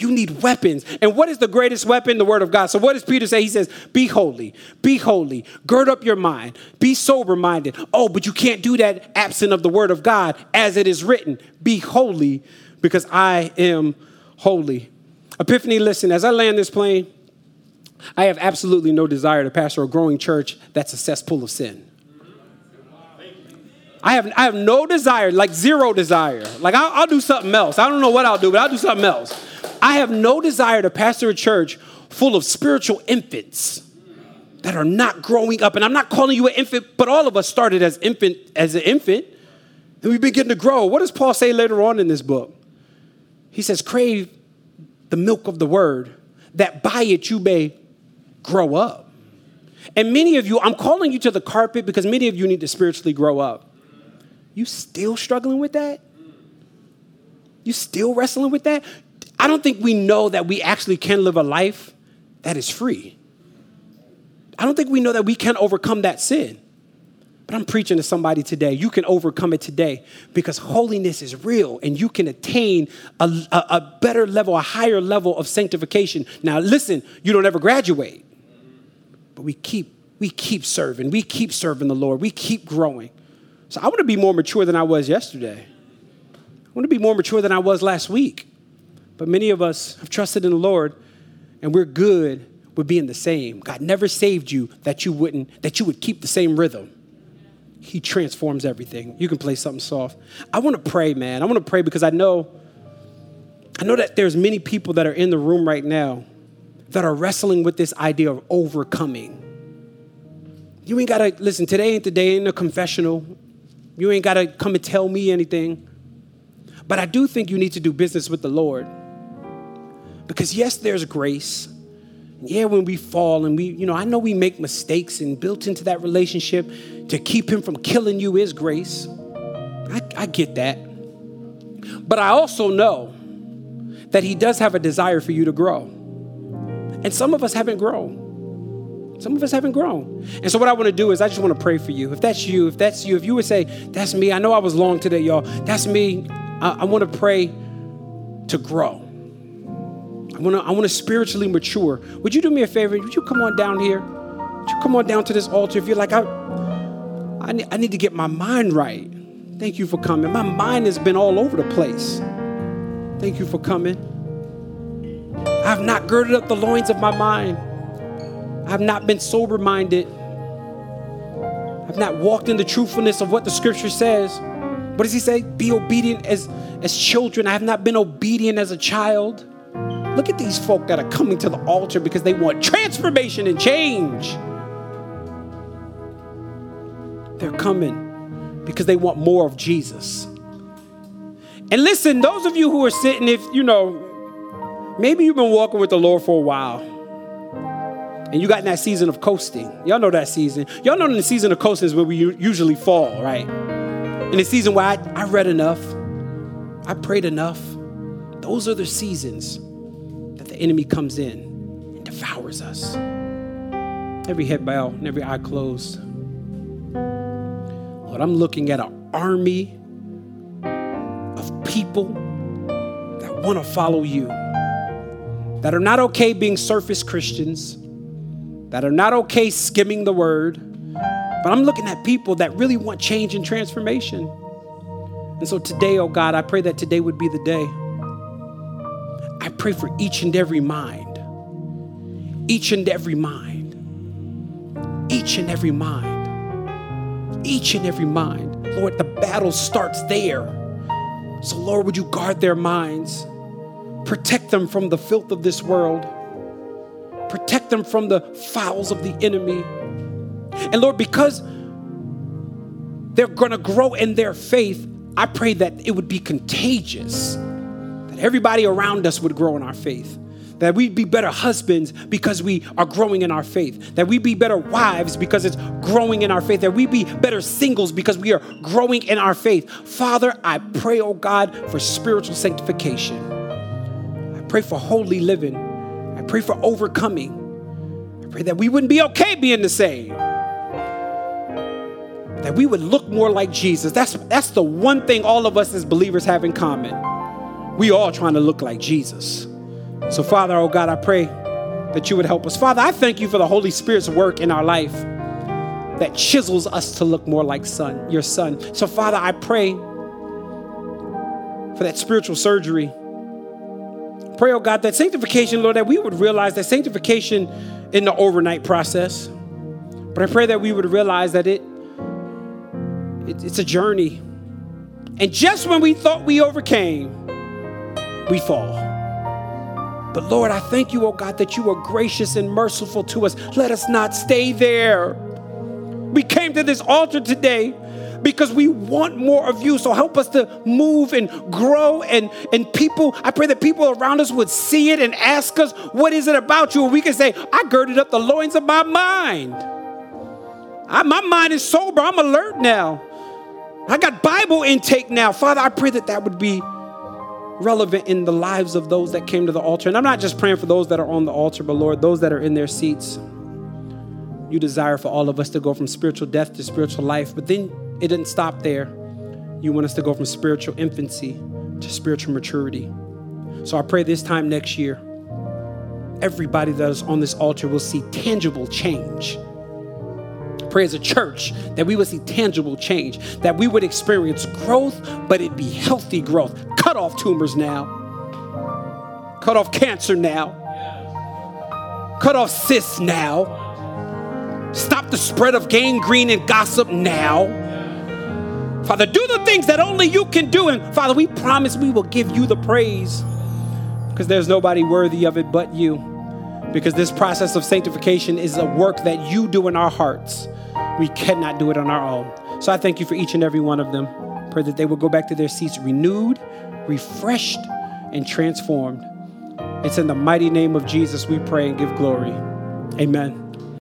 You need weapons. And what is the greatest weapon? The word of God. So what does Peter say? He says, Be holy, be holy, gird up your mind, be sober minded. Oh, but you can't do that absent of the word of God as it is written. Be holy because I am holy. Epiphany, listen, as I land this plane, I have absolutely no desire to pastor a growing church that's a cesspool of sin. I have, I have no desire, like zero desire. Like, I'll, I'll do something else. I don't know what I'll do, but I'll do something else. I have no desire to pastor a church full of spiritual infants that are not growing up. And I'm not calling you an infant, but all of us started as infant as an infant. And we begin to grow. What does Paul say later on in this book? He says, crave the milk of the word, that by it you may grow up. And many of you, I'm calling you to the carpet because many of you need to spiritually grow up. You still struggling with that? You still wrestling with that? I don't think we know that we actually can live a life that is free. I don't think we know that we can overcome that sin. But I'm preaching to somebody today. You can overcome it today because holiness is real and you can attain a, a, a, better level, a higher level of sanctification. Now, listen, you don't ever graduate, but we keep, we keep serving. We keep serving the Lord. We keep growing. So I want to be more mature than I was yesterday. I want to be more mature than I was last week. But many of us have trusted in the Lord and we're good with being the same. God never saved you that you wouldn't, that you would keep the same rhythm. He transforms everything. You can play something soft. I want to pray, man. I want to pray because I know, I know that there's many people that are in the room right now that are wrestling with this idea of overcoming. You ain't gotta listen, today ain't the day, ain't a confessional. You ain't gotta come and tell me anything. But I do think you need to do business with the Lord. Because yes, there's grace. Yeah, when we fall and we, you know, I know we make mistakes and built into that relationship to keep him from killing you is grace. I, I get that. But I also know that he does have a desire for you to grow. And some of us haven't grown. Some of us haven't grown. And so, what I want to do is, I just want to pray for you. If that's you, if that's you, if you would say, That's me, I know I was long today, y'all. That's me. I, I want to pray to grow. I want to I want to spiritually mature. Would you do me a favor? Would you come on down here? Would you come on down to this altar if you're like, I, I, need, I need to get my mind right. Thank you for coming. My mind has been all over the place. Thank you for coming. I have not girded up the loins of my mind. I have not been sober minded. I've not walked in the truthfulness of what the scripture says. What does he say? Be obedient as, as children. I have not been obedient as a child. Look at these folk that are coming to the altar because they want transformation and change. They're coming because they want more of Jesus. And listen, those of you who are sitting, if you know, maybe you've been walking with the Lord for a while and you got in that season of coasting. Y'all know that season. Y'all know the season of coasting is where we usually fall, right? In the season where I, I read enough, I prayed enough. Those are the seasons enemy comes in and devours us. Every head bowed and every eye closed. Lord, I'm looking at an army of people that want to follow you, that are not okay being surface Christians that are not okay skimming the word, but I'm looking at people that really want change and transformation. And so today, oh God, I pray that today would be the day. Pray for each and every mind, each and every mind, each and every mind, each and every mind. Lord, the battle starts there. So, Lord, would you guard their minds, protect them from the filth of this world protect them from the fowls of the enemy. And Lord, because they're going to grow in their faith, I pray that it would be contagious, everybody around us would grow in our faith. That we'd be better husbands because we are growing in our faith. That we'd be better wives because it's growing in our faith. That we'd be better singles because we are growing in our faith. Father, I pray, oh God, for spiritual sanctification. I pray for holy living I pray for overcoming. I pray that we wouldn't be okay being the same. That we would look more like Jesus. That's, that's the one thing all of us as believers have in common. We all trying to look like Jesus. So, Father, oh God, I pray that you would help us. Father, I thank you for the Holy Spirit's work in our life that chisels us to look more like son, your son. So, Father, I pray for that spiritual surgery pray, oh God, that sanctification, Lord, that we would realize that sanctification in the overnight process. But I pray that we would realize that it, it it's a journey. And just when we thought we overcame, we fall. But Lord, I thank you, oh God, that you are gracious and merciful to us. Let us not stay there. We came to this altar today because we want more of you. So help us to move and grow and and people, I pray that people around us would see it and ask us, what is it about you? And we can say, I girded up the loins of my mind. I, my mind is sober. I'm alert now. I got Bible intake now. Father, I pray that that would be relevant in the lives of those that came to the altar. And I'm not just praying for those that are on the altar, but Lord, those that are in their seats. You desire for all of us to go from spiritual death to spiritual life, but then it didn't stop there. You want us to go from spiritual infancy to spiritual maturity. So I pray this time next year, everybody that is on this altar will see tangible change. Pray as a church that we would see tangible change, that we would experience growth, but it be healthy growth. Cut off tumors now, cut off cancer now, cut off cysts now, stop the spread of gangrene and gossip now. Father, do the things that only you can do. And Father, we promise we will give you the praise because there's nobody worthy of it but you. Because this process of sanctification is a work that you do in our hearts. We cannot do it on our own. So I thank you for each and every one of them. Pray that they will go back to their seats renewed, refreshed, and transformed. It's in the mighty name of Jesus we pray and give glory. Amen.